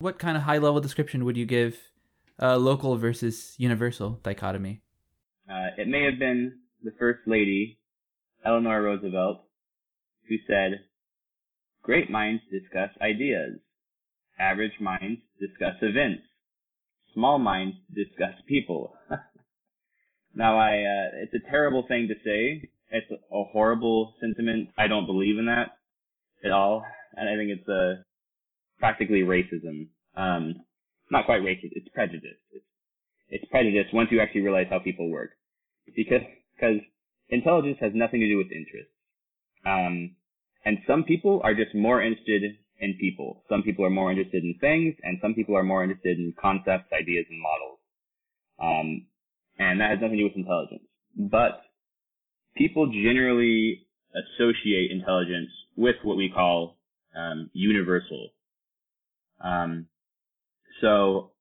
What kind of high level description would you give uh, local versus universal dichotomy? Uh, it may have been the First Lady, Eleanor Roosevelt, who said, Great minds discuss ideas. Average minds discuss events. Small minds discuss people. now I, uh, it's a terrible thing to say. It's a horrible sentiment. I don't believe in that at all. And I think it's, uh, practically racism. Um, not quite racist. It's prejudice. It's, it's prejudice once you actually realize how people work. Because, because intelligence has nothing to do with interest. Um, and some people are just more interested in people. Some people are more interested in things, and some people are more interested in concepts, ideas, and models. Um, and that has nothing to do with intelligence. But people generally associate intelligence with what we call um, universal. Um, so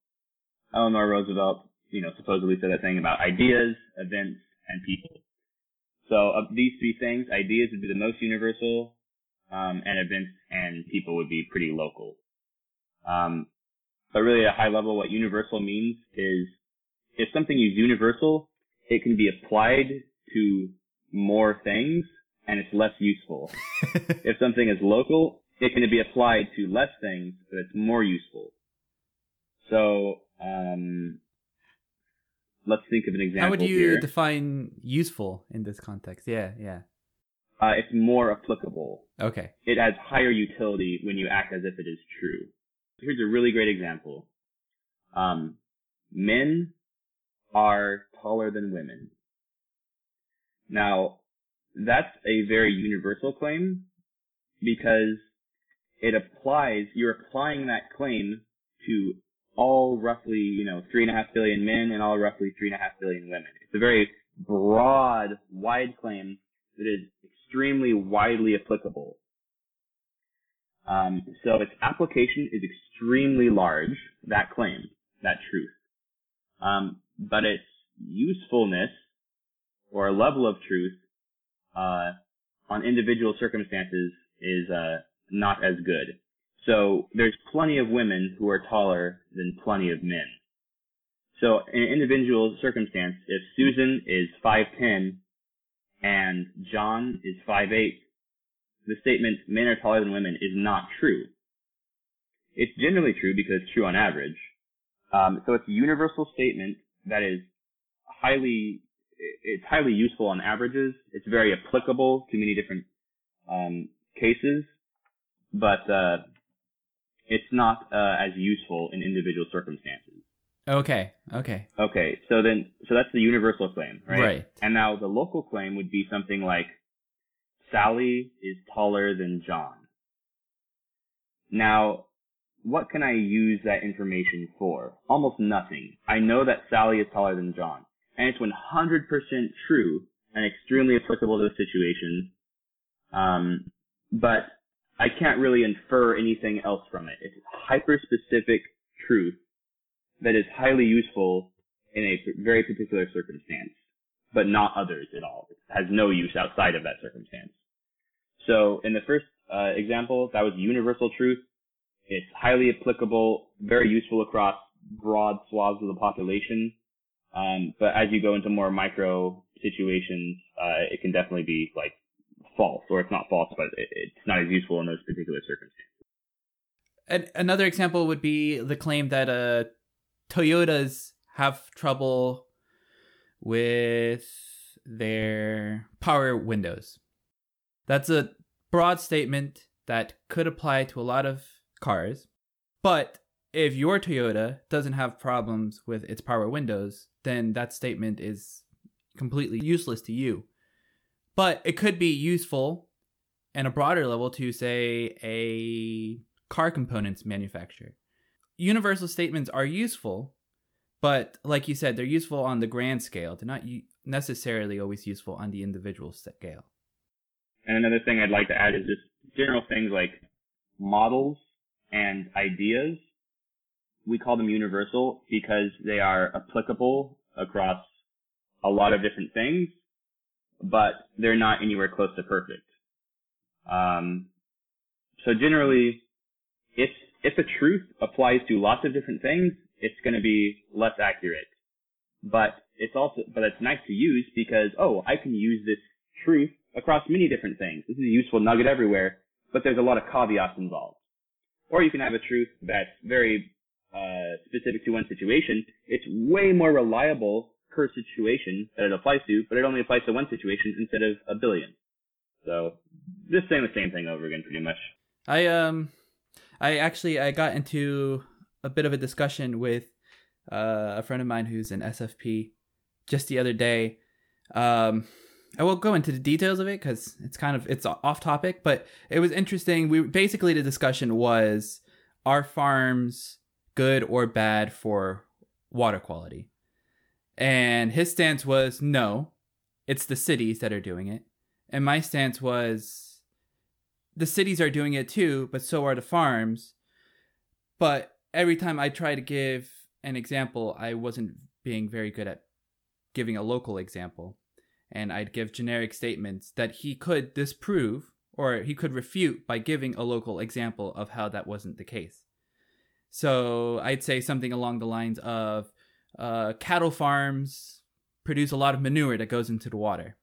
Eleanor Roosevelt, you know, supposedly said that thing about ideas, events, and people. So of these three things, ideas would be the most universal, um, and events and people would be pretty local. Um, but really at a high level, what universal means is if something is universal, it can be applied to more things and it's less useful. if something is local, it can be applied to less things, but it's more useful. So, um, let's think of an example. How would you here. define useful in this context? Yeah, yeah. Uh, it's more applicable. Okay. It has higher utility when you act as if it is true. Here's a really great example. Um, men are taller than women. Now, that's a very universal claim because it applies, you're applying that claim to all roughly, you know, three and a half billion men and all roughly three and a half billion women. It's a very broad, wide claim that is extremely widely applicable. Um, so its application is extremely large, that claim, that truth. Um, but its usefulness or level of truth uh, on individual circumstances is uh, not as good. So there's plenty of women who are taller than plenty of men. So in an individual circumstance, if Susan is 5'10 and John is 5'8, the statement men are taller than women is not true. It's generally true because it's true on average. Um, so it's a universal statement that is highly, it's highly useful on averages. It's very applicable to many different um, cases, but uh, it's not uh, as useful in individual circumstances. Okay. Okay. Okay. So then, so that's the universal claim, right? Right. And now the local claim would be something like Sally is taller than John. Now, what can I use that information for? Almost nothing. I know that Sally is taller than John. And it's 100% true and extremely applicable to the situation. Um, but I can't really infer anything else from it. It's hyper specific truth that is highly useful in a very particular circumstance, but not others at all. It has no use outside of that circumstance. So in the first uh, example, that was universal truth. It's highly applicable, very useful across broad swaths of the population. Um, but as you go into more micro situations, uh, it can definitely be like false, or it's not false, but it, it's not as useful in those particular circumstances. And another example would be the claim that uh, Toyotas have trouble with their power windows. That's a broad statement that could apply to a lot of cars. But if your Toyota doesn't have problems with its power windows, then that statement is completely useless to you. But it could be useful and a broader level to, say, a car components manufacturer. Universal statements are useful, but like you said, they're useful on the grand scale. They're not necessarily always useful on the individual scale. And another thing I'd like to add is just general things like models and ideas. We call them universal because they are applicable across a lot of different things, but they're not anywhere close to perfect. Um, so generally, if if a truth applies to lots of different things, it's going to be less accurate. But it's also, but it's nice to use because, oh, I can use this truth across many different things. This is a useful nugget everywhere, but there's a lot of caveats involved. Or you can have a truth that's very uh, specific to one situation. It's way more reliable per situation that it applies to, but it only applies to one situation instead of a billion. So just saying the same thing over again, pretty much. I um, I actually I got into a bit of a discussion with uh, a friend of mine who's an SFP just the other day. Um, I won't go into the details of it because it's kind of it's off topic, but it was interesting. We basically the discussion was are farms good or bad for water quality? And his stance was no, it's the cities that are doing it. And my stance was the cities are doing it too, but so are the farms. But every time I try to give an example, I wasn't being very good at giving a local example. And I'd give generic statements that he could disprove or he could refute by giving a local example of how that wasn't the case. So I'd say something along the lines of uh, cattle farms produce a lot of manure that goes into the water.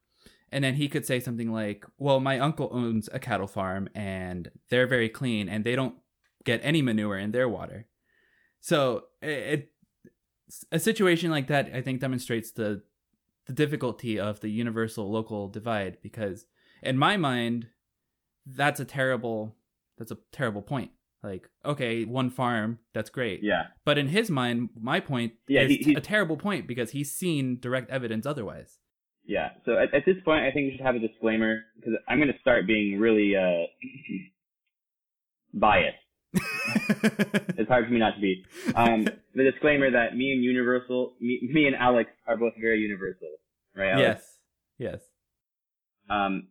And then he could say something like, Well, my uncle owns a cattle farm and they're very clean and they don't get any manure in their water. So it, a situation like that, I think, demonstrates the the difficulty of the universal local divide because in my mind that's a terrible that's a terrible point like, okay, one farm, that's great. Yeah. But in his mind, my point yeah, is he, a terrible point because he's seen direct evidence otherwise. Yeah. So at, at this point, I think we should have a disclaimer because I'm going to start being really uh, biased. it's hard for me not to be. Um, the disclaimer that me and Universal, me, me and Alex are both very universal, right? Alex? Yes. Yes. Um,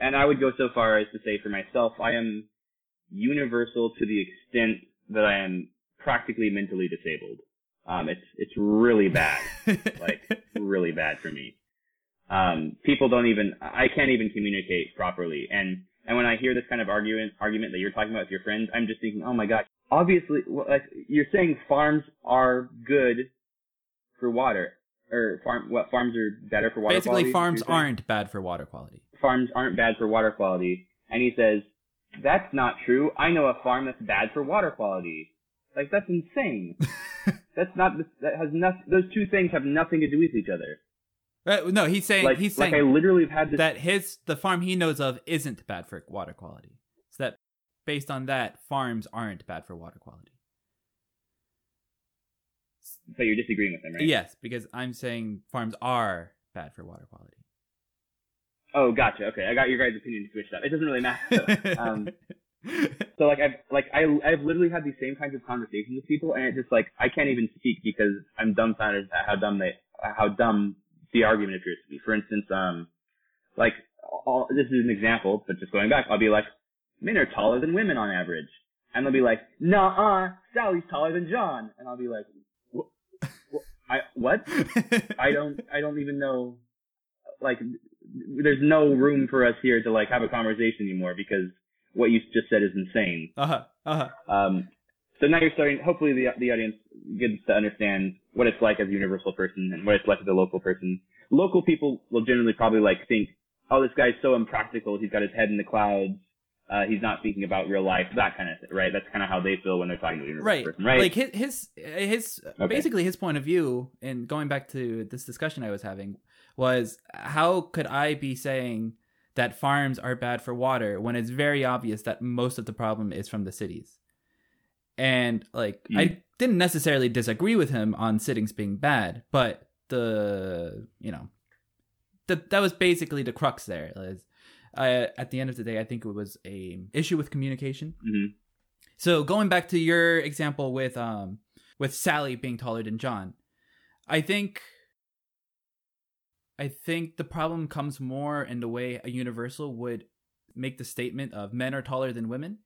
and I would go so far as to say for myself, I am universal to the extent that I am practically mentally disabled. Um, it's it's really bad, like really bad for me. Um, people don't even I can't even communicate properly, and and when I hear this kind of argument argument that you're talking about with your friends, I'm just thinking, oh my god, obviously, like you're saying, farms are good for water, or farm what farms are better for water. Basically, quality, farms aren't bad for water quality. Farms aren't bad for water quality, and he says that's not true. I know a farm that's bad for water quality. Like that's insane. that's not. That has nothing. Those two things have nothing to do with each other. Uh, no, he's saying like, he's saying like I literally have had this... that his the farm he knows of isn't bad for water quality. So that based on that, farms aren't bad for water quality. So you're disagreeing with him, right? Yes, because I'm saying farms are bad for water quality. Oh, gotcha. Okay, I got your guys' opinion switched up. It doesn't really matter. um, so like I've like I I've literally had these same kinds of conversations with people, and it's just like I can't even speak because I'm dumbfounded at how dumb they how dumb the argument appears to be. For instance, um, like all this is an example, but just going back, I'll be like, men are taller than women on average, and they'll be like, nah, uh, Sally's taller than John, and I'll be like? I what? I don't I don't even know like there's no room for us here to like have a conversation anymore because what you just said is insane. Uh huh. Uh huh. Um, so now you're starting. Hopefully, the the audience gets to understand what it's like as a universal person and what it's like as a local person. Local people will generally probably like think, "Oh, this guy's so impractical. He's got his head in the clouds. Uh, he's not thinking about real life. That kind of thing, right? That's kind of how they feel when they're talking to a universal right. person, right? Like his his his okay. basically his point of view. And going back to this discussion I was having was how could I be saying that farms are bad for water when it's very obvious that most of the problem is from the cities? And like mm. I didn't necessarily disagree with him on cities being bad, but the you know that that was basically the crux there. Was, uh, at the end of the day, I think it was a issue with communication. Mm-hmm. So going back to your example with um with Sally being taller than John, I think I think the problem comes more in the way a universal would make the statement of men are taller than women.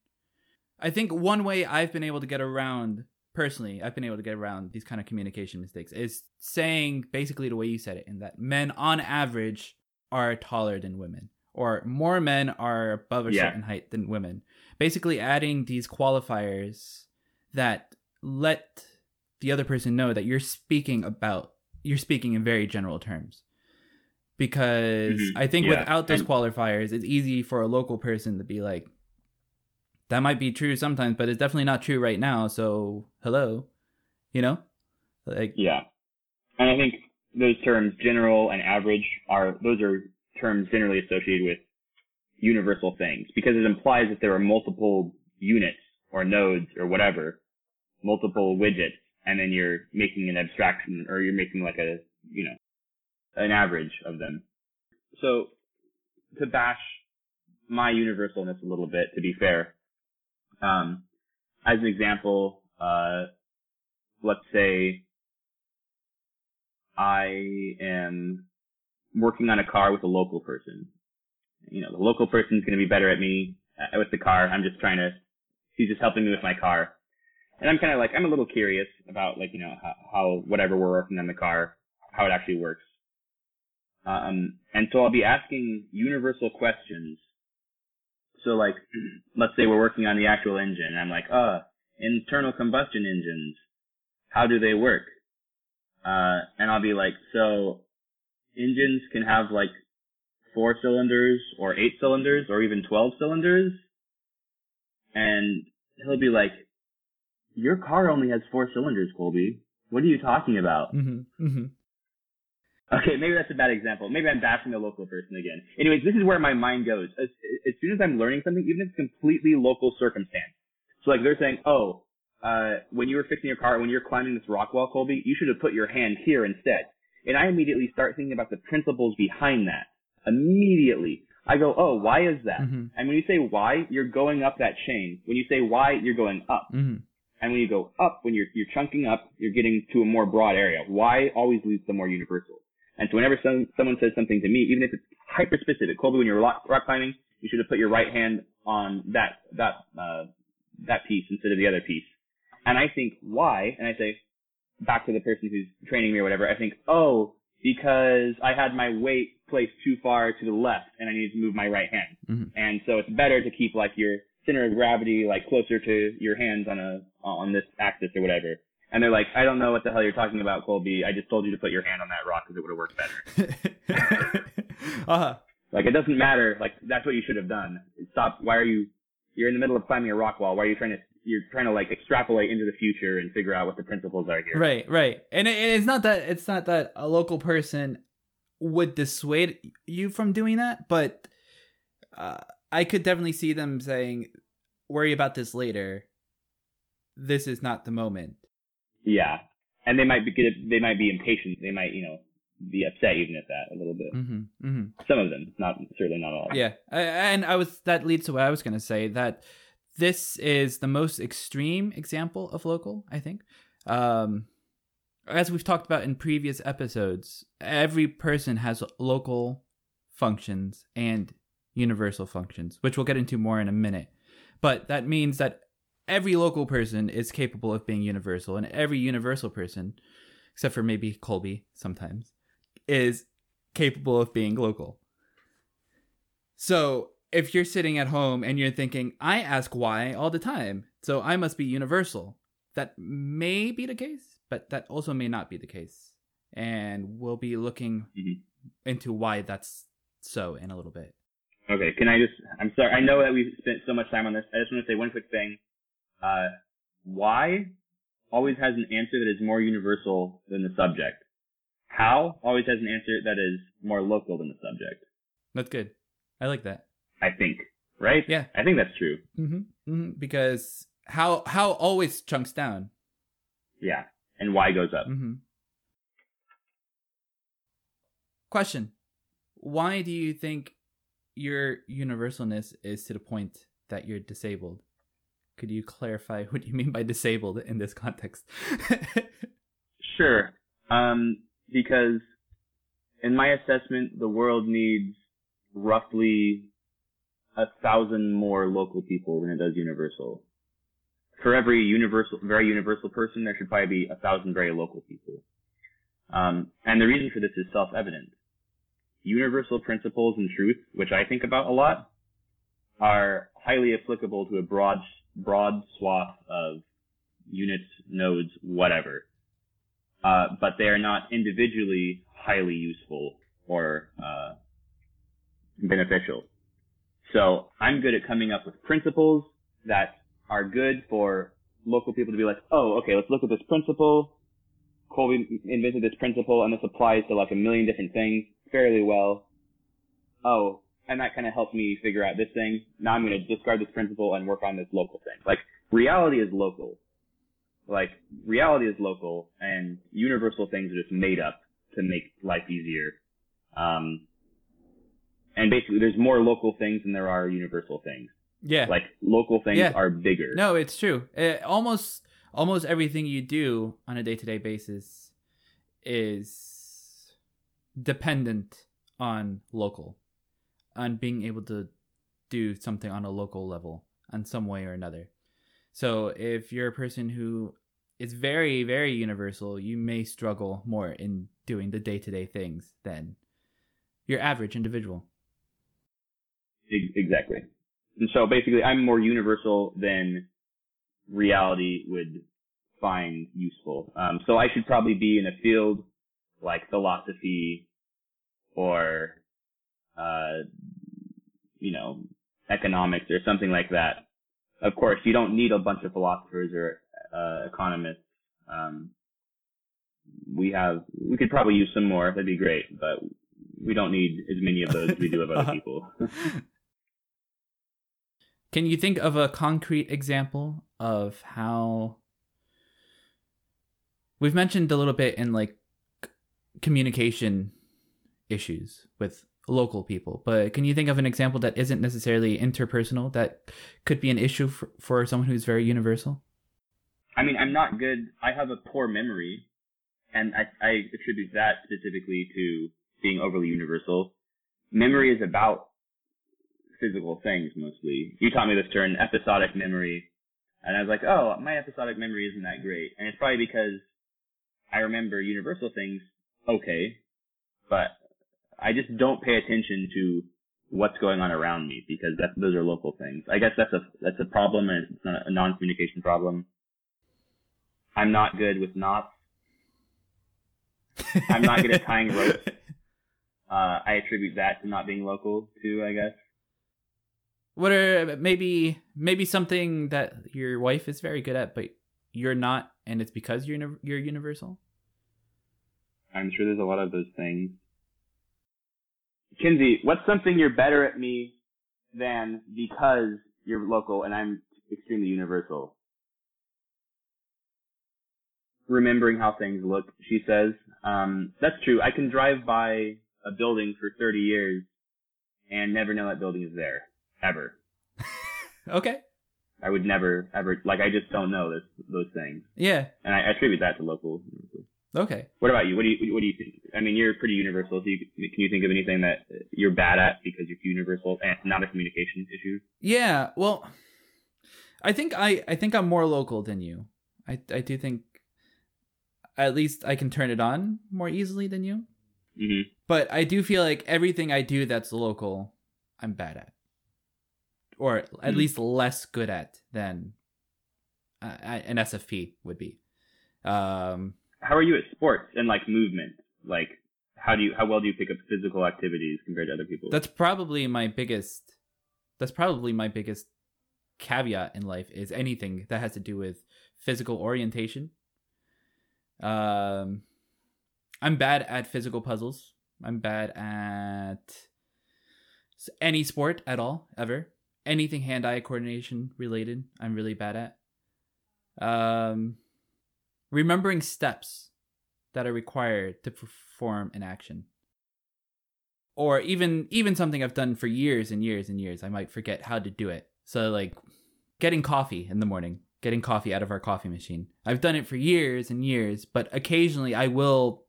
I think one way I've been able to get around personally, I've been able to get around these kind of communication mistakes is saying basically the way you said it in that men on average are taller than women or more men are above a Yeah. certain height than women. Basically, adding these qualifiers that let the other person know that you're speaking about you're speaking in very general terms. Because Mhm. I think Yeah. without those And- qualifiers, it's easy for a local person to be like, that might be true sometimes, but it's definitely not true right now. So, hello, you know, like, Yeah. And I think those terms, general and average, are those are terms generally associated with universal things because it implies that there are multiple units or nodes or whatever, multiple widgets, and then you're making an abstraction or you're making like a, you know, an average of them. So to bash my universalness a little bit, to be fair, um, as an example, uh, let's say I am working on a car with a local person. You know, the local person's going to be better at me uh, with the car. I'm just trying to, he's just helping me with my car. And I'm kind of like, I'm a little curious about like, you know, how, how whatever we're working on the car, how it actually works. Um, and so I'll be asking universal questions. So like, let's say we're working on the actual engine. And I'm like, uh, internal combustion engines, how do they work? Uh, and I'll be like, so engines can have like four cylinders or eight cylinders or even 12 cylinders. And he'll be like, your car only has four cylinders, Colby. What are you talking about? hmm hmm Okay, maybe that's a bad example. Maybe I'm bashing the local person again. Anyways, this is where my mind goes. As, as soon as I'm learning something, even if it's completely local circumstance. So like they're saying, oh, uh, when you were fixing your car, when you're climbing this rock wall, Colby, you should have put your hand here instead. And I immediately start thinking about the principles behind that. Immediately. I go, oh, why is that? Mhm. And when you say why, you're going up that chain. When you say why, you're going up. hmm And when you go up, when you're you're chunking up, you're getting to a more broad area. Why always leads to more universal. And so whenever some, someone says something to me, even if it's hyper specific, Colby, when you're rock, rock climbing, you should have put your right hand on that that uh, that piece instead of the other piece. And I think why? And I say back to the person who's training me or whatever. I think oh because I had my weight placed too far to the left and I needed to move my right hand. Mhm. And so it's better to keep like your center of gravity like closer to your hands on a on this axis or whatever. And they're like, I don't know what the hell you're talking about, Colby. I just told you to put your hand on that rock because it would have worked better. uh-huh. Like it doesn't matter. Like that's what you should have done. Stop. Why are you? You're in the middle of climbing a rock wall. Why are you trying to? You're trying to like extrapolate into the future and figure out what the principles are here. Right, right. And, it, and it's not that it's not that a local person would dissuade you from doing that, but uh, I could definitely see them saying, "Worry about this later. This is not the moment." Yeah. And they might be. They might be impatient. They might, you know, be upset even at that a little bit. hmm hmm Some of them, not certainly not all. Yeah, and I was that leads to what I was going to say that this is the most extreme example of local. I think, um, as we've talked about in previous episodes, every person has local functions and universal functions, which we'll get into more in a minute. But that means that every local person is capable of being universal, and every universal person, except for maybe Colby sometimes, is capable of being local. So if you're sitting at home and you're thinking, I ask why all the time, so I must be universal, that may be the case, but that also may not be the case. And we'll be looking Mhm. into why that's so in a little bit. Okay. Can I just? I'm sorry. I know that we've spent so much time on this. I just want to say one quick thing. Uh, why always has an answer that is more universal than the subject. How always has an answer that is more local than the subject. That's good. I like that. I think. Right? Yeah. I think that's true. hmm hmm Because how how always chunks down. Yeah. And why goes up. Mm-hmm. Question: Why do you think your universalness is to the point that you're disabled? Could you clarify what you mean by disabled in this context? Sure. Um, because in my assessment, the world needs roughly a thousand more local people than it does universal. For every universal, very universal person, there should probably be a thousand very local people. Um, and the reason for this is self-evident. universal principles and truth, which I think about a lot, are highly applicable to a broad, broad swath of units, nodes, whatever. Uh, but they are not individually highly useful or uh, beneficial. So I'm good at coming up with principles that are good for local people to be like, oh, okay, let's look at this principle. Colby invented this principle and this applies to like a million different things fairly well. Oh, and that kind of helped me figure out this thing. Now I'm going to discard this principle and work on this local thing. Like reality is local. Like reality is local and universal things are just made up to make life easier. Um, and basically there's more local things than there are universal things. Yeah. Like local things Yeah. are bigger. No, it's true. Uh almost almost everything you do on a day-to-day basis is dependent on local on being able to do something on a local level in some way or another. So if you're a person who is very very universal, you may struggle more in doing the day-to-day things than your average individual. Exactly. And so basically I'm more universal than reality would find useful. Um, so I should probably be in a field like philosophy or, uh, you know, economics or something like that. Of course, you don't need a bunch of philosophers or uh, economists. Um, we have, we could probably use some more. That'd be great, but we don't need as many of those as we do of other people. Can you think of a concrete example of how we've mentioned a little bit in like communication issues with local people, but can you think of an example that isn't necessarily interpersonal that could be an issue for, for someone who's very universal? I mean, I'm not good. I have a poor memory, and I, I attribute that specifically to being overly universal. Memory is about physical things mostly. You taught me this term, episodic memory, and I was like, oh, my episodic memory isn't that great, and it's probably because I remember universal things okay, but I just don't pay attention to what's going on around me because those are local things. I guess that's a that's a problem, and it's not a non-communication problem. I'm not good with knots. I'm not good at tying ropes. Uh, I attribute that to not being local too, I guess. What are maybe maybe something that your wife is very good at, but you're not, and it's because you're you're universal? I'm sure there's a lot of those things. Kinsey, what's something you're better at me than because you're local and I'm extremely universal? Remembering how things look, she says. Um, that's true. I can drive by a building for 30 years and never know that building is there. Ever. Okay. I would never, ever, like, I just don't know this, those things. Yeah. And I attribute that to local. Okay. What about you? What do you what do you think? I mean, you're pretty universal. So you, can you think of anything that you're bad at because you're universal and not a communication issue? Yeah, well, I think I I think I'm more local than you. I I do think at least I can turn it on more easily than you. hmm But I do feel like everything I do that's local, I'm bad at, or at Hmm. least less good at than uh, an SFP would be. Um, How are you at sports and like movement? Like, how do you how well do you pick up physical activities compared to other people? that's probably my biggest. That's probably my biggest caveat in life is anything that has to do with physical orientation. Um, I'm bad at physical puzzles. I'm bad at any sport at all, ever. Anything hand-eye coordination related, I'm really bad at. Um, remembering steps that are required to perform an action. Or even even something I've done for years and years and years, I might forget how to do it. So like getting coffee in the morning, getting coffee out of our coffee machine. I've done it for years and years, but occasionally I will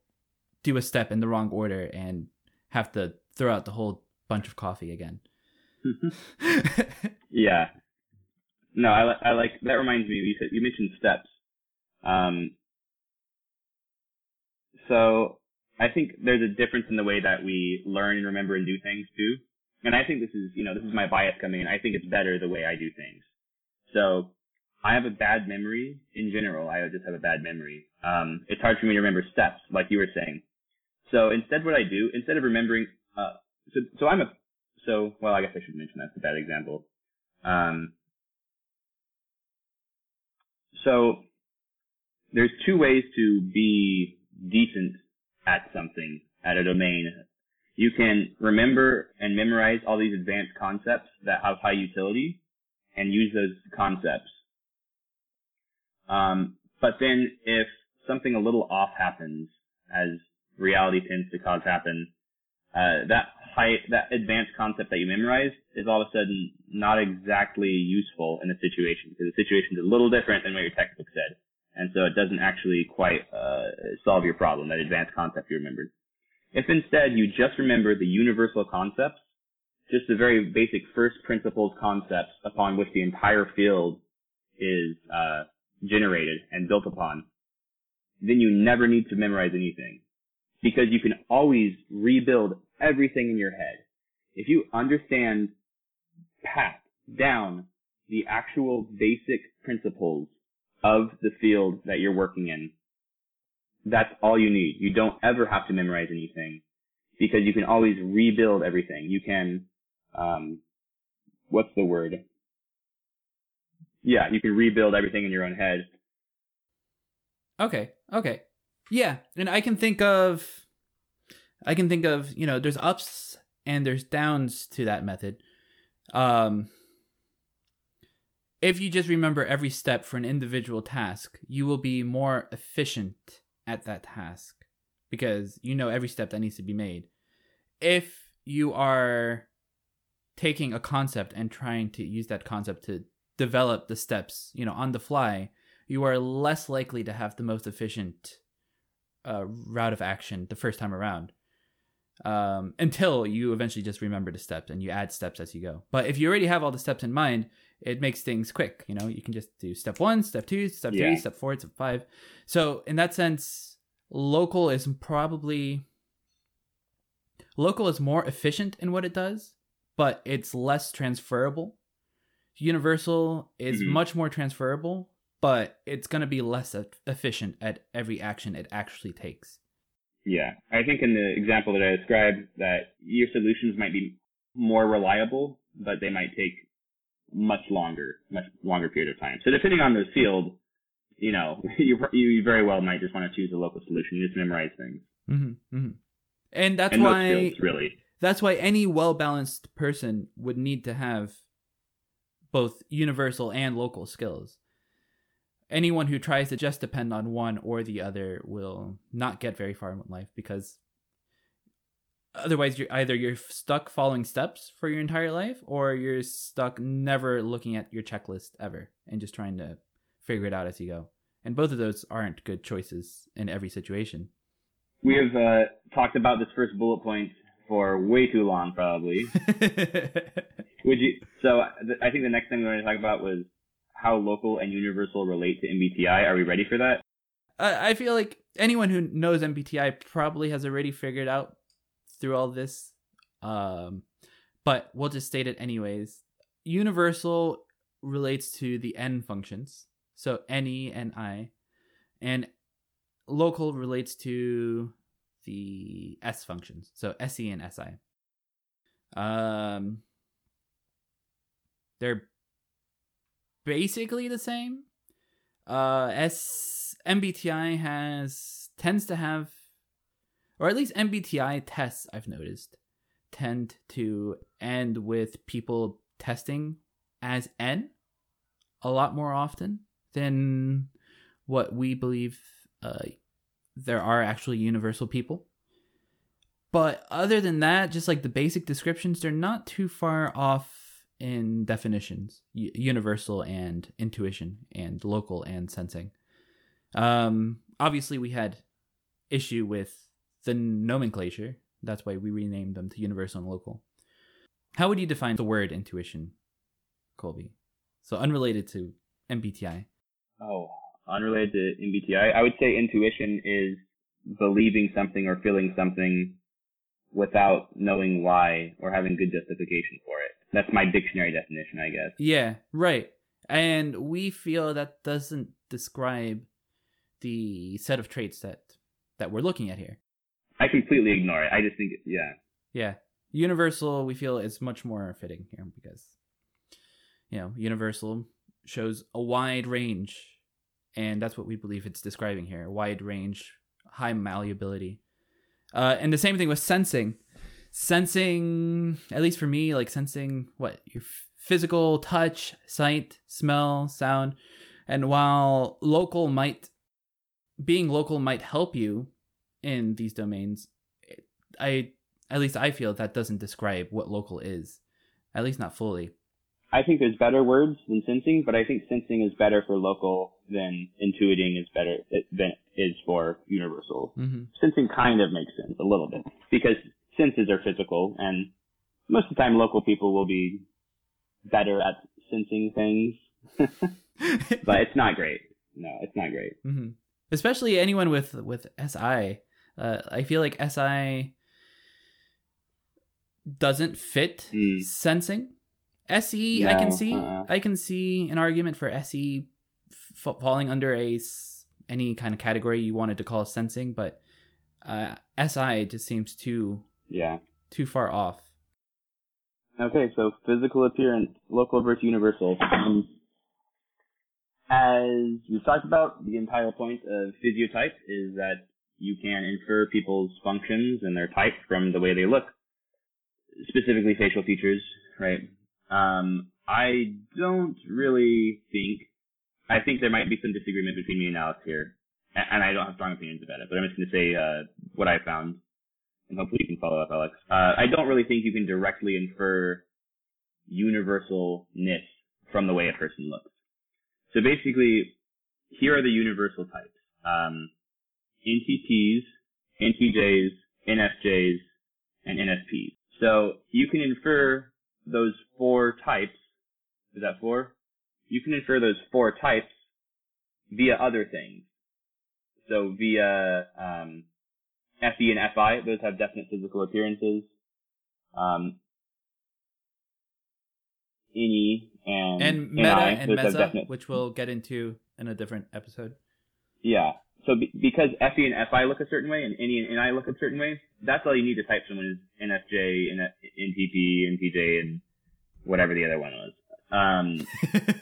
do a step in the wrong order and have to throw out the whole bunch of coffee again. yeah. No, I I like that. Reminds me, you said you mentioned steps. Um. So I think there's a difference in the way that we learn and remember and do things too. And I think this is, you know, this is my bias coming in. I think it's better the way I do things. So I have a bad memory in general. I just have a bad memory. Um, it's hard for me to remember steps, like you were saying. So instead, what I do, instead of remembering, uh, so, so I'm a, so, well, I guess I should mention that's a bad example. Um, so there's two ways to be decent at something, at a domain. You can remember and memorize all these advanced concepts that have high utility and use those concepts. Um, but then if something a little off happens, as reality tends to cause happen, uh, that high, that advanced concept that you memorized is all of a sudden not exactly useful in a situation because the situation is a little different than what your textbook said. And so it doesn't actually quite, uh, solve your problem, that advanced concept you remembered. If instead you just remember the universal concepts, just the very basic first principles concepts upon which the entire field is, uh, generated and built upon, then you never need to memorize anything because you can always rebuild everything in your head. If you understand pat down the actual basic principles of the field that you're working in, that's all you need. You don't ever have to memorize anything because you can always rebuild everything. You can, um, what's the word? Yeah, you can rebuild everything in your own head. Okay. Okay. Yeah, and I can think of I can think of, you know, there's ups and there's downs to that method. Um if you just remember every step for an individual task, you will be more efficient at that task because you know every step that needs to be made. If you are taking a concept and trying to use that concept to develop the steps, you know, on the fly, you are less likely to have the most efficient uh, route of action the first time around um, until you eventually just remember the steps and you add steps as you go. But if you already have all the steps in mind, it makes things quick. You know, you can just do step one, step two, step yeah. three, step four, step five. So in that sense, local is probably local is more efficient in what it does, but it's less transferable. Universal is mm-hmm. much more transferable, but it's going to be less efficient at every action it actually takes. Yeah, I think in the example that I described, that your solutions might be more reliable, but they might take much longer, much longer period of time. So depending on the field, you know, you you very well might just want to choose a local solution. You just memorize things. Mm-hmm, mm-hmm. And that's and why fields, really that's why any well balanced person would need to have both universal and local skills anyone who tries to just depend on one or the other will not get very far in life because otherwise you're either you're stuck following steps for your entire life or you're stuck never looking at your checklist ever and just trying to figure it out as you go and both of those aren't good choices in every situation we have uh, talked about this first bullet point for way too long probably would you so i think the next thing we want to talk about was how local and universal relate to MBTI. Are we ready for that? I feel like anyone who knows MBTI probably has already figured out through all this. Um, but we'll just state it anyways. Universal relates to the N functions, so NE and I, and local relates to the S functions, so SE and SI. Um, they're basically the same. Uh, S MBTI has tends to have, or at least MBTI tests I've noticed tend to end with people testing as N a lot more often than what we believe uh, there are actually universal people. But other than that, just like the basic descriptions, they're not too far off in definitions universal and intuition and local and sensing um obviously we had issue with the nomenclature that's why we renamed them to universal and local how would you define the word intuition colby so unrelated to mbti oh unrelated to mbti i would say intuition is believing something or feeling something without knowing why or having good justification for it. That's my dictionary definition, I guess. Yeah, right. And we feel that doesn't describe the set of traits that that we're looking at here. I completely ignore it. I just think, yeah. Yeah. Universal, we feel is much more fitting here because, you know, Universal shows a wide range, and that's what we believe it's describing here: wide range, high malleability. Uh, and the same thing with sensing. Sensing, at least for me, like sensing what your physical touch, sight, smell, sound, and while local might being local might help you in these domains, I at least I feel that doesn't describe what local is, at least not fully. I think there's better words than sensing, but I think sensing is better for local than intuiting is better than is for universal. Mm-hmm. Sensing kind of makes sense a little bit because senses are physical, and most of the time local people will be better at sensing things, but it's not great. No, it's not great. Mm-hmm. Especially anyone with with SI. Uh, I feel like SI doesn't fit Mm. sensing. SE, I can see. uh-uh. I can see an argument for SE f- falling under a s- any kind of category you wanted to call sensing, but uh, SI just seems too Yeah. too far off. Okay, so physical appearance, local versus universal. Um, as we've talked about, the entire point of physiotype is that you can infer people's functions and their type from the way they look, specifically facial features, right? Um, I don't really think, I think there might be some disagreement between me and Alex here, a- and I don't have strong opinions about it, but I'm just going to say uh, what I found and hopefully you can follow up, Alex. Uh, I don't really think you can directly infer universalness from the way a person looks. So basically, here are the universal types. Um, NTPs, NTJs, NFJs, and NFPs. So you can infer those four types. Is that four? You can infer those four types via other things. So via um, FE and FI, those have definite physical appearances. Um, INI and, And NI, meta and those have definite, which we'll get into in a different episode. yeah. So be, because FE and FI look a certain way and INI and NI look a certain way, that's all you need to type someone is NFJ, NTP, NTJ, and whatever the other one was. Um,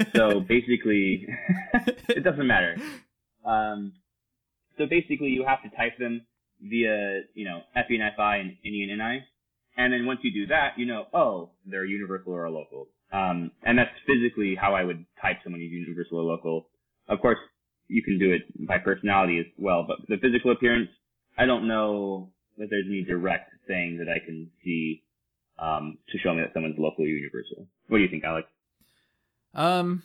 so basically, it doesn't matter. Um, so basically, you have to type them via, you know, FE and FI and INI and NI. And then once you do that, you know, oh, they're universal or a local. Um, and that's physically how I would type someone as universal or local. Of course, you can do it by personality as well, but the physical appearance, I don't know that there's any direct thing that I can see um, to show me that someone's local or universal. What do you think, Alex? Um,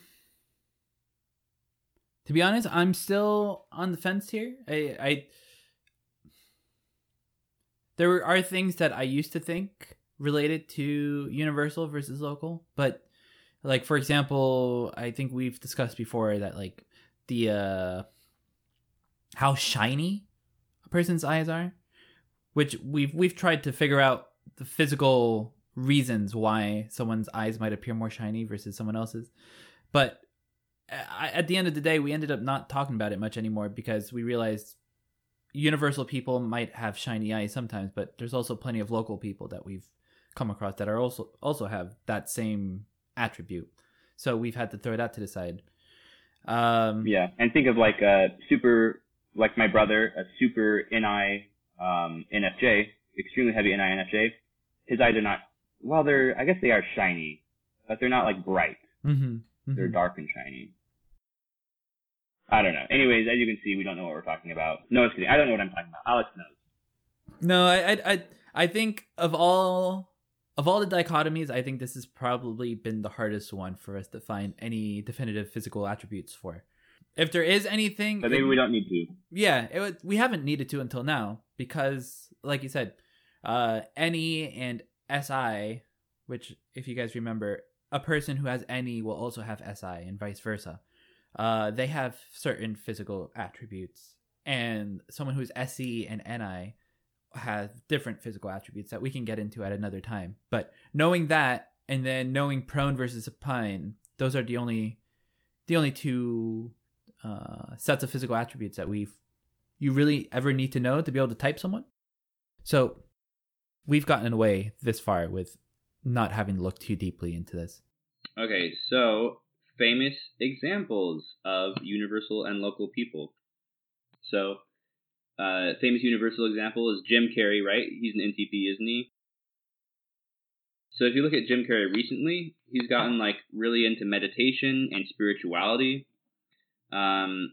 to be honest, I'm still on the fence here. I, I there are things that I used to think related to universal versus local, but like for example, I think we've discussed before that like the uh how shiny a person's eyes are, which we've we've tried to figure out the physical reasons why someone's eyes might appear more shiny versus someone else's. But I, at the end of the day, we ended up not talking about it much anymore because we realized universal people might have shiny eyes sometimes, but there's also plenty of local people that we've come across that are also also have that same attribute. So we've had to throw that to the side. Um, Yeah, and think of like a super, like my brother, a super NI um, NFJ, extremely heavy NI NFJ. His eyes are not, well, they're, I guess they are shiny, but they're not like bright. mhm, mhm. They're dark and shiny. I don't know. Anyways, as you can see, we don't know what we're talking about. No, it's kidding. I don't know what I'm talking about. Alex knows. No, I, I, I, I think of all of all the dichotomies, I think this has probably been the hardest one for us to find any definitive physical attributes for. If there is anything, But maybe it- we don't need to. yeah, it, would- we haven't needed to until now because, like you said, uh, NE and SI, which if you guys remember, a person who has NE will also have SI and vice versa. Uh, they have certain physical attributes and someone who's SE and NI have different physical attributes that we can get into at another time. But knowing that and then knowing prone versus supine, those are the only the only two uh, sets of physical attributes that we've you really ever need to know to be able to type someone. So we've gotten away this far with not having to look too deeply into this. Okay, so famous examples of universal and local people. So, uh, famous universal example is Jim Carrey, right? He's an NTP, isn't he? So if you look at Jim Carrey recently, he's gotten like really into meditation and spirituality. Um,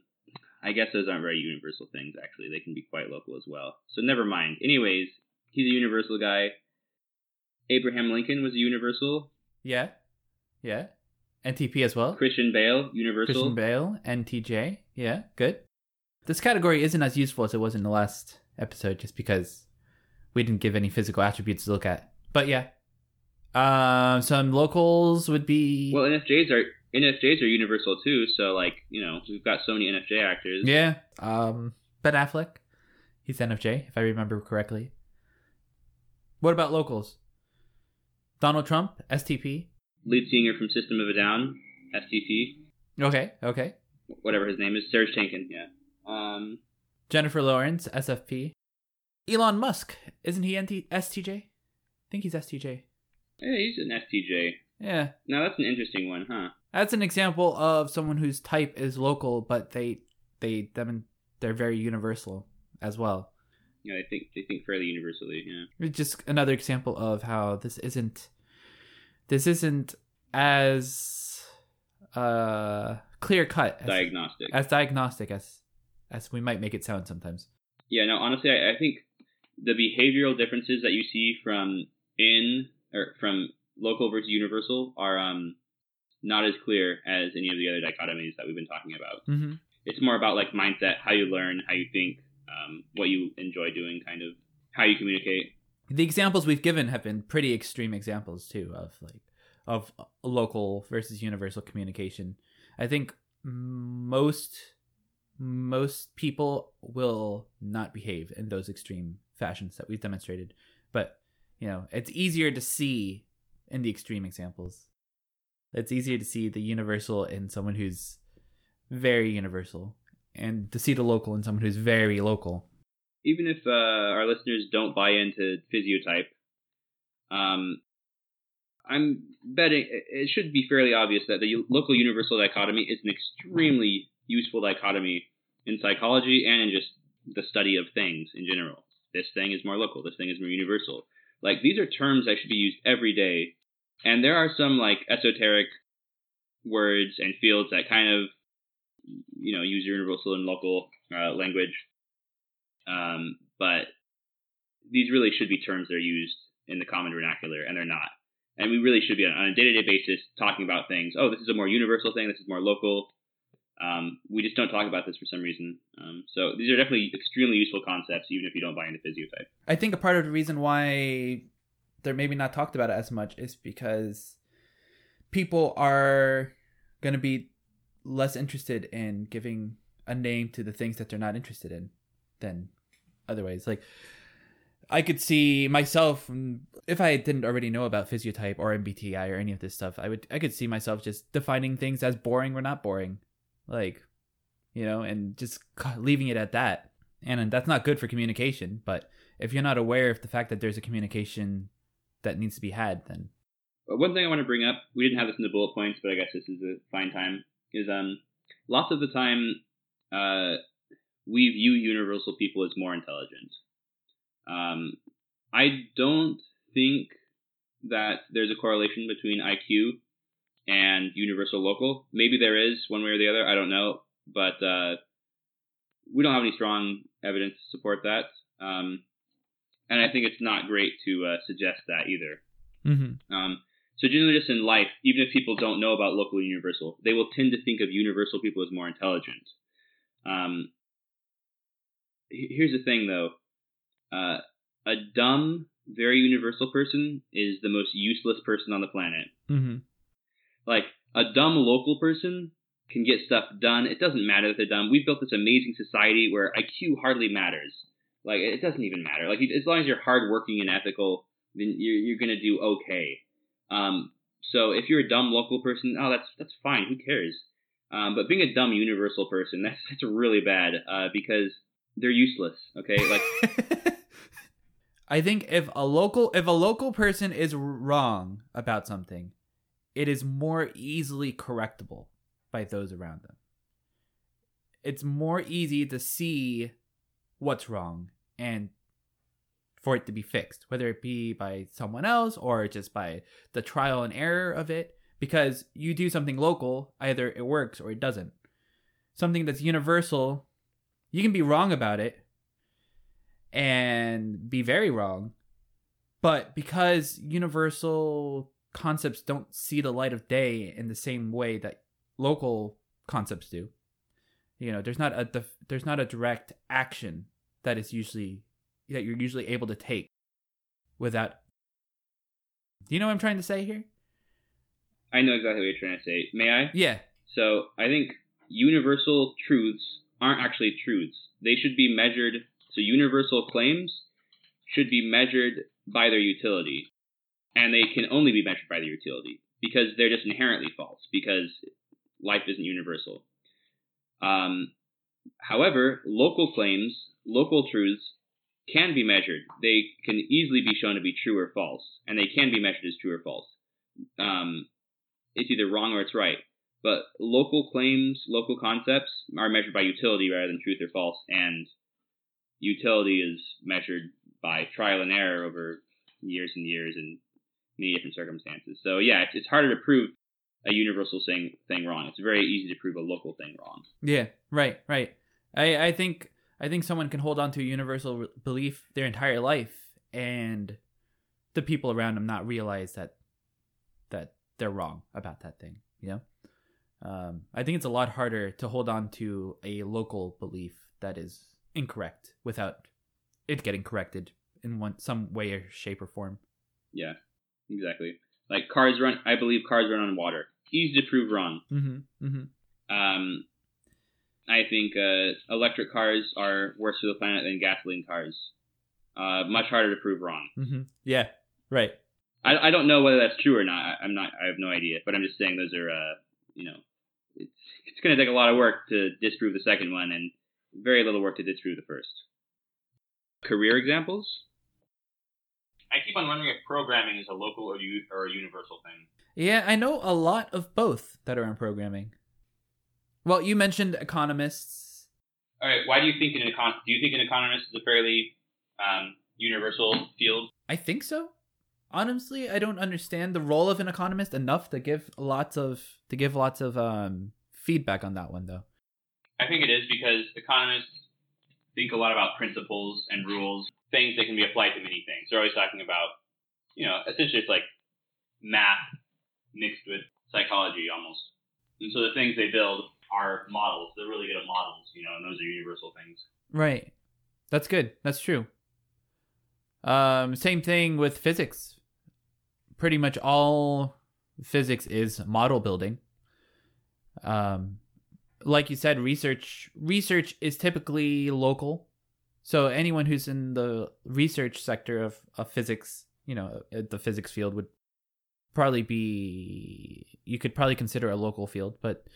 I guess those aren't very universal things, actually. They can be quite local as well. So never mind. Anyways, he's a universal guy. Abraham Lincoln was a universal. Yeah. Yeah. NTP as well. Christian Bale, universal. Christian Bale, NTJ. Yeah, good. This category isn't as useful as it was in the last episode just because we didn't give any physical attributes to look at. But yeah. Um, some locals would be Well, NFJs are NFJs are universal too. So like you know we've got so many NFJ actors. Yeah. Um, Ben Affleck. He's NFJ, if I remember correctly. What about locals? Donald Trump, STP. Lead singer from System of a Down, STP, Okay, okay. whatever his name is, Serj Tankian. Yeah. Um. Jennifer Lawrence, SFP. Elon Musk, isn't he NT- STJ? I think he's STJ. Yeah, he's an STJ. Yeah. Now that's an interesting one, huh? That's an example of someone whose type is local, but they they them they're very universal as well. Yeah, I think they think fairly universally. Yeah. It's just another example of how this isn't this isn't as uh clear cut as, Diagnostic. as diagnostic as as we might make it sound sometimes. Yeah, no, honestly, I, I think the behavioral differences that you see from in or from local versus universal are um not as clear as any of the other dichotomies that we've been talking about. Mm-hmm. It's more about like mindset, how you learn, how you think, um, what you enjoy doing, kind of how you communicate. The examples we've given have been pretty extreme examples too of like of local versus universal communication. I think most most people will not behave in those extreme fashions that we've demonstrated, but you know, it's easier to see in the extreme examples. It's easier to see the universal in someone who's very universal and to see the local in someone who's very local. Even if uh, our listeners don't buy into physiotype, um, I'm betting it- it should be fairly obvious that the local universal dichotomy is an extremely useful dichotomy in psychology and in just the study of things in general. This thing is more local, this thing is more universal. Like these are terms that should be used every day. And there are some like esoteric words and fields that kind of you know use universal and local uh, language. Um, but these really should be terms that are used in the common vernacular, and they're not. And we really should be on on a day-to-day basis talking about things. Oh, this is a more universal thing. This is more local. Um, we just don't talk about this for some reason. Um, so these are definitely extremely useful concepts, even if you don't buy into physiotype. I think a part of the reason why they're maybe not talked about as much is because people are going to be less interested in giving a name to the things that they're not interested in than otherwise. Like, I could see myself mm, if I didn't already know about physiotype or MBTI or any of this stuff. I would I could see myself just defining things as boring or not boring, like you know, and just leaving it at that. And that's not good for communication. But if you're not aware of the fact that there's a communication that needs to be had, then But one thing I want to bring up, we didn't have this in the bullet points, but I guess this is a fine time, is um, lots of the time, uh, we view universal people as more intelligent. Um, I don't think that there's a correlation between IQ and universal local. Maybe there is one way or the other. I don't know, but uh, we don't have any strong evidence to support that. Um, and I think it's not great to uh, suggest that either. mm-hmm. Um, so generally, just in life, even if people don't know about local universal, they will tend to think of universal people as more intelligent. Um, here's the thing, though: uh, a dumb, very universal person is the most useless person on the planet. Mm-hmm. Like a dumb local person can get stuff done. It doesn't matter that they're dumb. We've built this amazing society where IQ hardly matters. Like it doesn't even matter. Like as long as you're hardworking and ethical, then you're you're gonna do okay. Um, so if you're a dumb local person, oh that's that's fine. Who cares? Um, but being a dumb universal person, that's that's really bad uh, because they're useless. Okay, like I think if a local if a local person is wrong about something, it is more easily correctable by those around them. It's more easy to see what's wrong and for it to be fixed, whether it be by someone else or just by the trial and error of it. Because you do something local, either it works or it doesn't. Something that's universal, you can be wrong about it and be very wrong. But because universal concepts don't see the light of day in the same way that local concepts do, you know, there's not a there's not a direct action that is usually that you're usually able to take without do you know what i'm trying to say here? I know exactly what you're trying to say. May i? Yeah. So i think universal truths aren't actually truths. They should be measured so universal claims should be measured by their utility and they can only be measured by their utility because they're just inherently false because life isn't universal um, however local claims local truths can be measured. They can easily be shown to be true or false, and they can be measured as true or false. Um, it's either wrong or it's right. But local claims, local concepts are measured by utility rather than truth or false, and utility is measured by trial and error over years and years and many different circumstances. So yeah, it's, it's harder to prove a universal thing thing wrong. It's very easy to prove a local thing wrong. Yeah, right, right. I I think I think someone can hold on to a universal belief their entire life and the people around them not realize that that they're wrong about that thing, you know? Um, I think it's a lot harder to hold on to a local belief that is incorrect without it getting corrected in one some way or shape or form. Yeah, exactly. Like cars run. I believe cars run on water. Easy to prove wrong. Mm-hmm. Mm-hmm. Um, I think uh, electric cars are worse for the planet than gasoline cars. Uh, much harder to prove wrong. Mm-hmm. Yeah, right. I, I don't know whether that's true or not. I'm not. I have no idea. But I'm just saying those are, uh, you know, it's it's going to take a lot of work to disprove the second one, and very little work to disprove the first. Career examples. I keep on wondering if programming is a local or, u- or a universal thing. Yeah, I know a lot of both that are in programming. Well, you mentioned economists. All right. Why do you think an econ? Do you think an economist is a fairly um, universal field? I think so. Honestly, I don't understand the role of an economist enough to give lots of to give lots of um, feedback on that one, though. I think it is because economists think a lot about principles and rules, things that can be applied to many things. They're always talking about, you know, essentially it's like math mixed with psychology almost. And so the things they build are models. They're really good at models, you know, and those are universal things. Right. That's good. That's true. Um, same thing with physics. Pretty much all physics is model building. Um, like you said, research research is typically local. So anyone who's in the research sector of, of physics, you know, the physics field would probably be you could probably consider a local field, but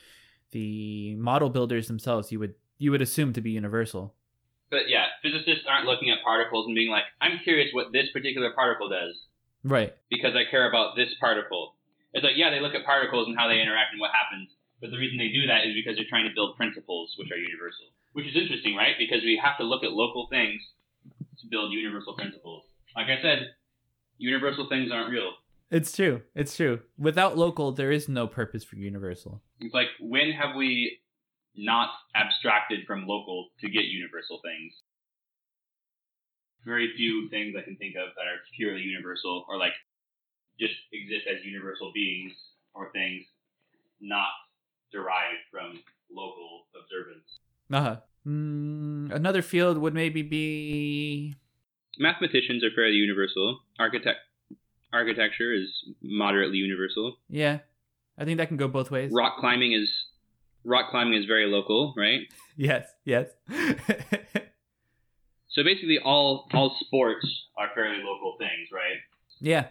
the model builders themselves you would you would assume to be universal. But yeah, physicists aren't looking at particles and being like, I'm curious what this particular particle does. Right. Because I care about this particle. It's like, yeah, they look at particles and how they interact and what happens, but the reason they do that is because they're trying to build principles which are universal. Which is interesting, right? Because we have to look at local things to build universal principles. Like I said, universal things aren't real. It's true. It's true. Without local, there is no purpose for universal. It's like when have we not abstracted from local to get universal things? Very few things I can think of that are purely universal or like just exist as universal beings or things not derived from local observance. Uh huh. Mm, another field would maybe be mathematicians are fairly universal. Architect architecture is moderately universal. Yeah, I think that can go both ways. Rock climbing is rock climbing is very local, right? Yes, yes. So basically, all all sports are fairly local things, right? yeah.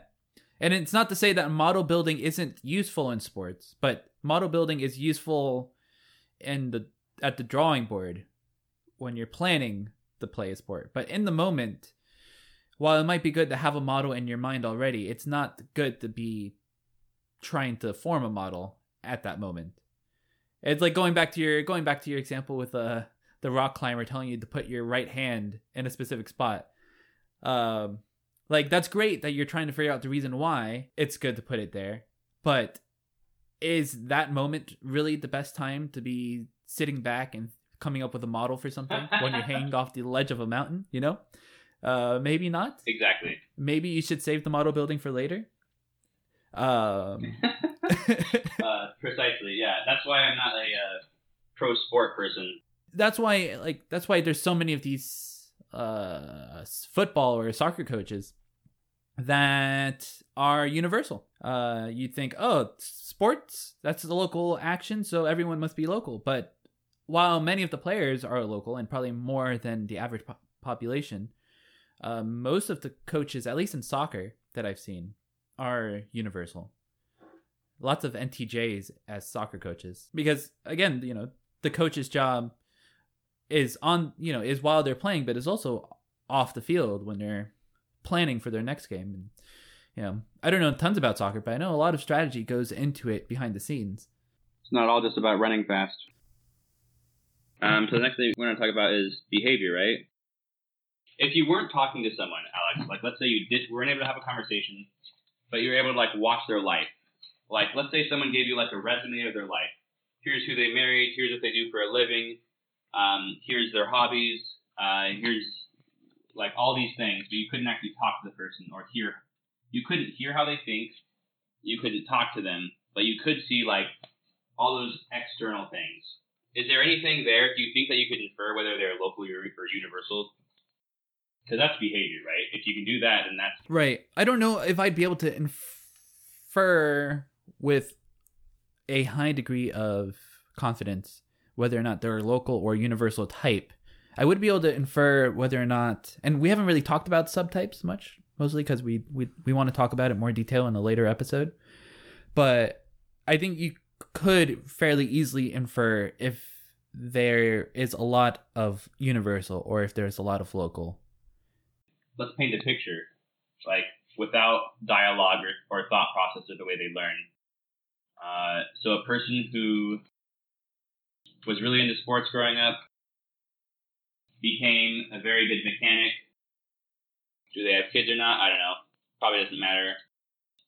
And it's not to say that model building isn't useful in sports, but model building is useful in the at the drawing board when you're planning the play sport. But in the moment, while it might be good to have a model in your mind already, it's not good to be trying to form a model at that moment. It's like going back to your going back to your example with uh, the rock climber telling you to put your right hand in a specific spot. Um, like that's great that you're trying to figure out the reason why it's good to put it there, but is that moment really the best time to be sitting back and coming up with a model for something when you're hanging off the ledge of a mountain? You know, uh, maybe not. Exactly. Maybe you should save the model building for later. Um, uh, precisely. Yeah, that's why I'm not a uh, pro sport person. that's why like that's why there's so many of these uh football or soccer coaches that are universal uh you'd think oh sports that's the local action so everyone must be local but while many of the players are local and probably more than the average po- population uh, most of the coaches at least in soccer that i've seen are universal. Lots of ntjs as soccer coaches because again you know the coach's job is on you know is while they're playing but is also off the field when they're planning for their next game. And you know i don't know tons about soccer but i know a lot of strategy goes into it behind the scenes. It's not all just about running fast. Um, so the next thing we're going to talk about is behavior, right? If you weren't talking to someone, Alex, like let's say you did, weren't able to have a conversation, but you were able to like watch their life. Like let's say someone gave you like a resume of their life. Here's who they married. Here's what they do for a living. Um, here's their hobbies. Uh, here's like all these things, but you couldn't actually talk to the person or hear. You couldn't hear how they think. You couldn't talk to them, but you could see like all those external things. Is there anything there? Do you think that you could infer whether they're local or, universal? Because that's behavior, right? If you can do that, then that's right i don't know if i'd be able to infer with a high degree of confidence whether or not they're local or universal type i would be able to infer whether or not and we haven't really talked about subtypes much mostly because we, we we want to talk about it more detail in a later episode but i think you could fairly easily infer if there is a lot of universal or if there's a lot of local let's paint a picture, like without dialogue or, or thought process or the way they learn. Uh, so a person who was really into sports growing up became a very good mechanic. Do they have kids or not? I don't know. Probably doesn't matter.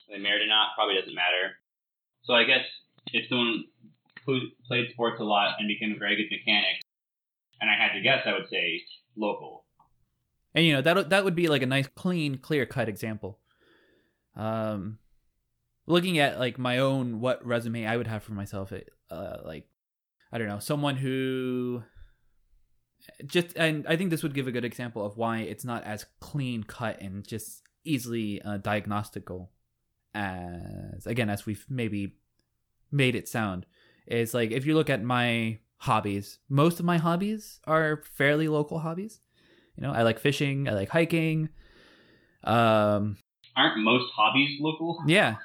Are they married or not? Probably doesn't matter. So I guess if someone who played sports a lot and became a very good mechanic, and I had to guess, I would say local. And you know that that would be like a nice, clean, clear cut example. Um, looking at like my own what resume I would have for myself, uh, like I don't know, someone who just and I think this would give a good example of why it's not as clean cut and just easily uh, diagnostical as again as we've maybe made it sound. Is like if you look at my hobbies, most of my hobbies are fairly local hobbies. You know, I like fishing, I like hiking. Um, Aren't most hobbies local? yeah.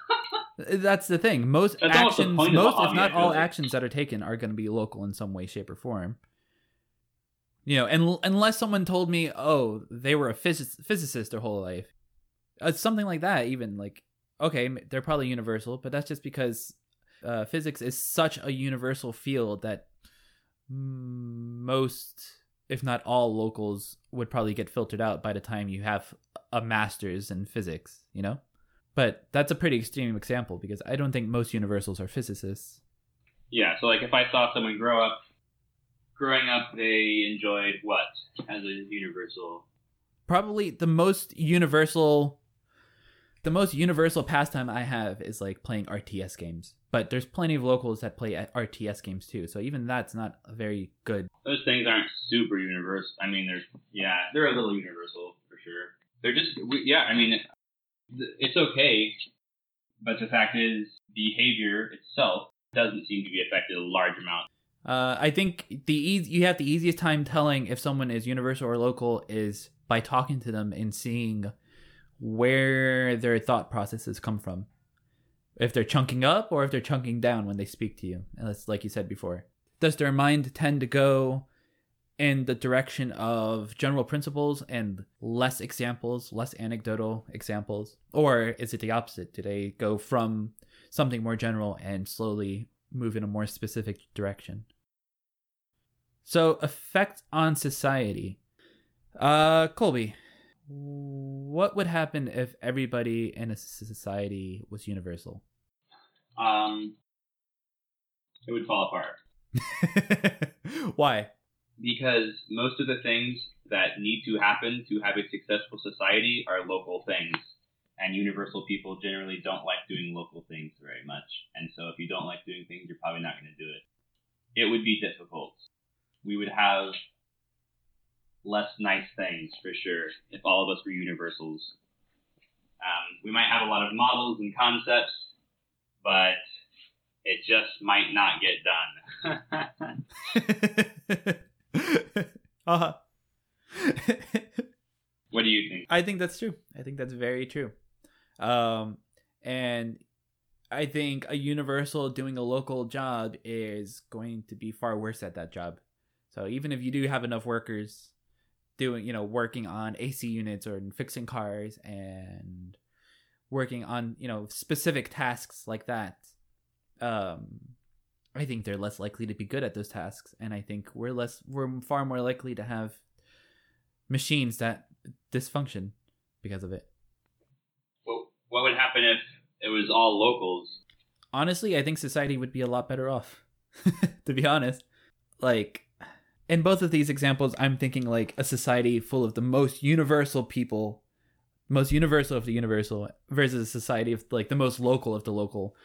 That's the thing. Most That's actions, point of a most if not all like. actions that are taken are going to be local in some way, shape, or form. You know, and unless someone told me, oh, they were a phys- physicist their whole life, uh, something like that. Even like, okay, they're probably universal, but that's just because uh, physics is such a universal field that most, if not all, locals would probably get filtered out by the time you have a master's in physics. You know. But that's a pretty extreme example because I don't think most universals are physicists. Yeah, so like if I saw someone grow up, growing up, they enjoyed what as a universal? Probably the most universal the most universal pastime I have is like playing RTS games. But there's plenty of locals that play RTS games too. So even that's not very good. Those things aren't super universal. I mean, they're yeah, they're a little universal for sure. They're just we- yeah. I mean, it's okay, but the fact is, behavior itself doesn't seem to be affected a large amount. Uh, I think the eas you have the easiest time telling if someone is universal or local is by talking to them and seeing where their thought processes come from. If they're chunking up or if they're chunking down when they speak to you. That's like you said before. Does their mind tend to go in the direction of general principles and less examples, less anecdotal examples? Or is it the opposite? Do they go from something more general and slowly move in a more specific direction? So, effect on society. Uh, Colby, what would happen if everybody in a society was universal? Um, it would fall apart. Why? Because most of the things that need to happen to have a successful society are local things. And universal people generally don't like doing local things very much. And so if you don't like doing things, you're probably not going to do it. It would be difficult. We would have less nice things for sure if all of us were universals. Um, we might have a lot of models and concepts, but it just might not get done. uh-huh. what do you think? I think that's true. I think that's very true. Um, and I think a universal doing a local job is going to be far worse at that job. So even if you do have enough workers doing, you know, working on AC units or fixing cars and working on, you know, specific tasks like that, um, I think they're less likely to be good at those tasks, and I think we're less, we're far more likely to have machines that dysfunction because of it. Well, what would happen if it was all locals? Honestly, I think society would be a lot better off. to be honest, like in both of these examples, I'm thinking like a society full of the most universal people, most universal of the universal, versus a society of like the most local of the local.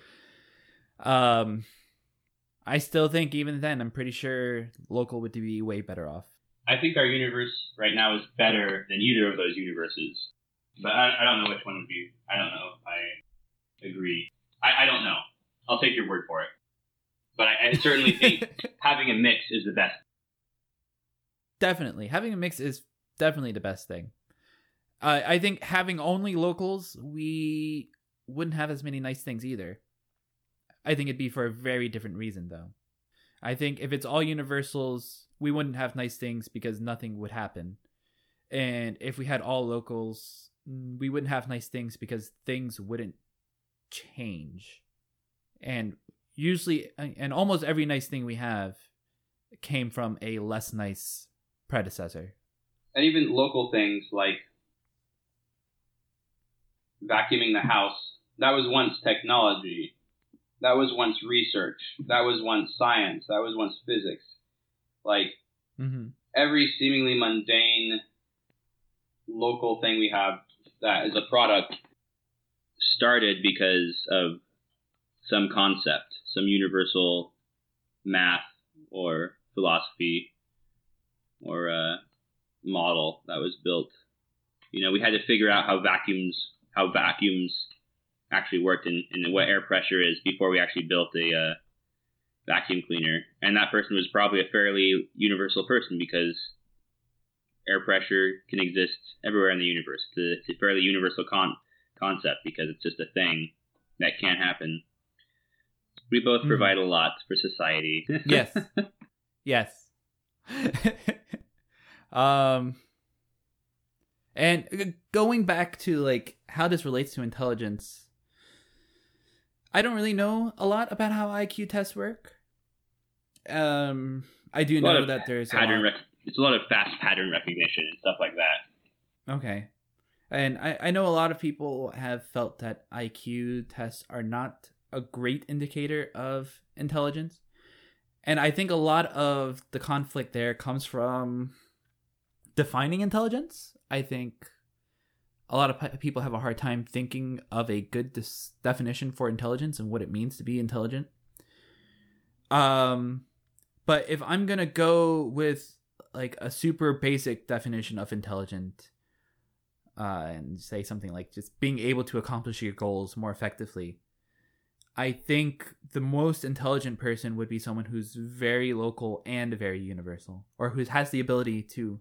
Um, I still think even then, I'm pretty sure local would be way better off. I think our universe right now is better than either of those universes, but I, I don't know which one would be. I don't know if I agree. I, I don't know. I'll take your word for it. But I, I certainly think having a mix is the best definitely having a mix is definitely the best thing. Uh, I think having only locals, we wouldn't have as many nice things either. I think it'd be for a very different reason, though. I think if it's all universals, we wouldn't have nice things because nothing would happen. And if we had all locals, mm, we wouldn't have nice things because things wouldn't change. And usually, and almost every nice thing we have came from a less nice predecessor. And even local things like vacuuming the house, that was once technology. That was once research. That was once science. That was once physics. Like mm-hmm. every seemingly mundane local thing we have that is a product started because of some concept, some universal math or philosophy or a model that was built. You know, we had to figure out how vacuums how vacuums actually worked and, and what air pressure is before we actually built a uh, vacuum cleaner. And that person was probably a fairly universal person because air pressure can exist everywhere in the universe. It's a, it's a fairly universal con- concept because it's just a thing that can't happen. We both mm. provide a lot for society. yes. Yes. um and going back to like how this relates to intelligence i don't really know a lot about how iq tests work. Um i do know that there's pattern a rec- it's a lot of fast pattern recognition and stuff like that. Okay. And I, I know a lot of people have felt that iq tests are not a great indicator of intelligence and I think a lot of the conflict there comes from defining intelligence. I think a lot of people have a hard time thinking of a good dis- definition for intelligence and what it means to be intelligent. Um, but if I'm gonna go with like a super basic definition of intelligent, uh, and say something like just being able to accomplish your goals more effectively, I think the most intelligent person would be someone who's very local and very universal, or who has the ability to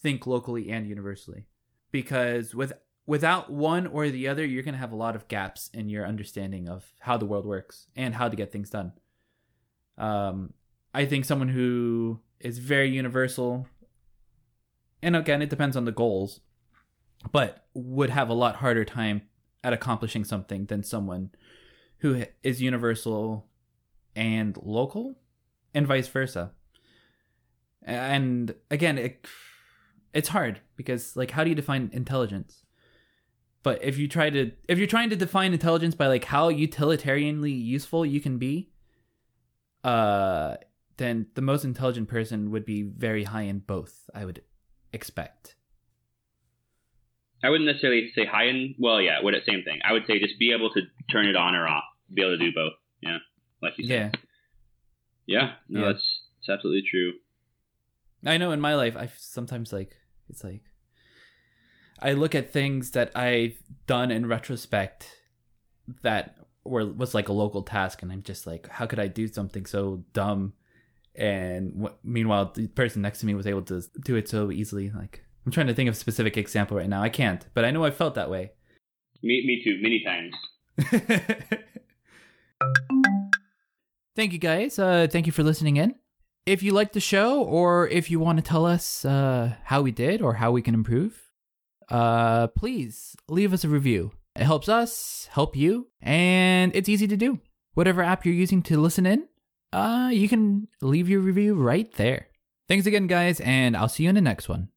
think locally and universally. Because with without one or the other, you're going to have a lot of gaps in your understanding of how the world works and how to get things done. Um, I think someone who is very universal, and again, it depends on the goals, but would have a lot harder time at accomplishing something than someone who is universal and local, and vice versa. And again, it, it's hard because like, how do you define intelligence? But if you try to, if you're trying to define intelligence by like how utilitarianly useful you can be, uh, then the most intelligent person would be very high in both. I would expect. I wouldn't necessarily say high in. Well, yeah, what same thing. I would say just be able to turn it on or off, be able to do both. Yeah, like you said. Yeah, Yeah, no, Yeah. that's that's absolutely true. I know in my life, I sometimes like it's like I look at things that I've done in retrospect that were was like a local task, and I'm just like, how could I do something so dumb? And wh- meanwhile, the person next to me was able to do it so easily. Like I'm trying to think of a specific example right now. I can't, but I know I felt that way. Me, me too, many times. thank you guys. Uh, thank you for listening in. If you like the show, or if you want to tell us uh, how we did or how we can improve, uh, please leave us a review. It helps us, help you, and it's easy to do. Whatever app you're using to listen in, uh, you can leave your review right there. Thanks again, guys, and I'll see you in the next one.